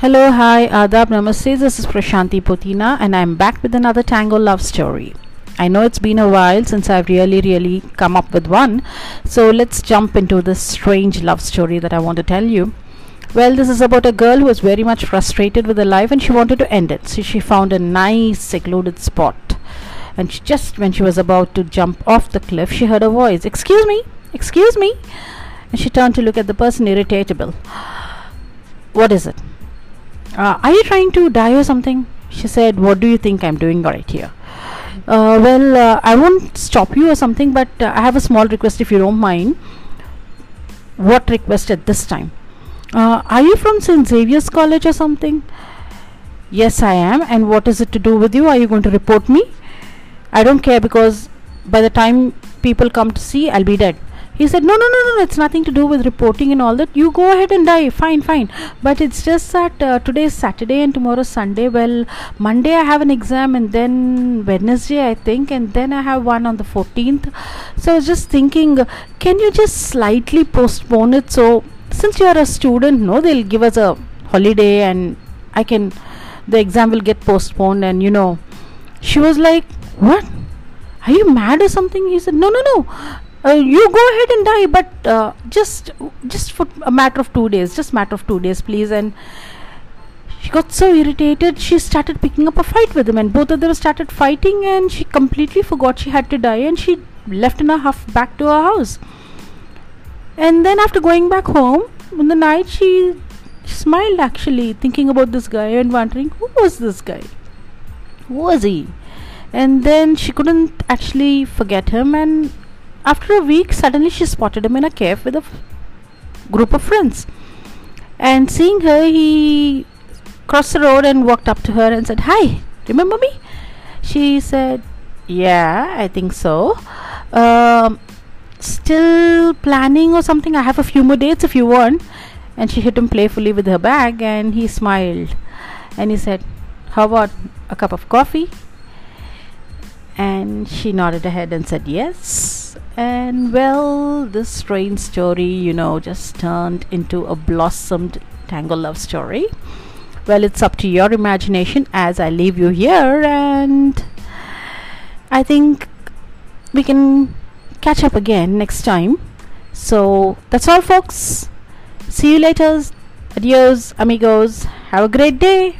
Hello, hi, Adab, Namaste. This is Prashanti Potina, and I'm back with another Tango love story. I know it's been a while since I've really, really come up with one, so let's jump into this strange love story that I want to tell you. Well, this is about a girl who was very much frustrated with her life and she wanted to end it. So she found a nice, secluded spot. And she just when she was about to jump off the cliff, she heard a voice Excuse me, excuse me. And she turned to look at the person, irritatable. What is it? Uh, are you trying to die or something? She said, What do you think I'm doing right here? Uh, well, uh, I won't stop you or something, but uh, I have a small request if you don't mind. What request at this time? Uh, are you from St. Xavier's College or something? Yes, I am. And what is it to do with you? Are you going to report me? I don't care because by the time people come to see, I'll be dead. He said, No, no, no, no, it's nothing to do with reporting and all that. You go ahead and die. Fine, fine. But it's just that uh, today is Saturday and tomorrow is Sunday. Well, Monday I have an exam and then Wednesday, I think, and then I have one on the 14th. So I was just thinking, can you just slightly postpone it? So, since you are a student, no, they'll give us a holiday and I can, the exam will get postponed. And you know, she was like, What? Are you mad or something? He said, No, no, no uh, you go ahead and die but uh, just just for a matter of two days just matter of two days please. And she got so irritated she started picking up a fight with him. And both of them started fighting and she completely forgot she had to die and she left in a huff back to her house. And then after going back home in the night she smiled actually thinking about this guy and wondering who was this guy? Who was he? And then she couldn't actually forget him and after a week, suddenly she spotted him in a cave with a f- group of friends. And seeing her, he crossed the road and walked up to her and said, Hi, remember me? She said, Yeah, I think so. Um, still planning or something? I have a few more dates if you want. And she hit him playfully with her bag and he smiled. And he said, How about a cup of coffee? And she nodded her head and said yes. And well, this strange story, you know, just turned into a blossomed tango love story. Well, it's up to your imagination as I leave you here, and I think we can catch up again next time. So that's all, folks. See you later. Adios, amigos. Have a great day.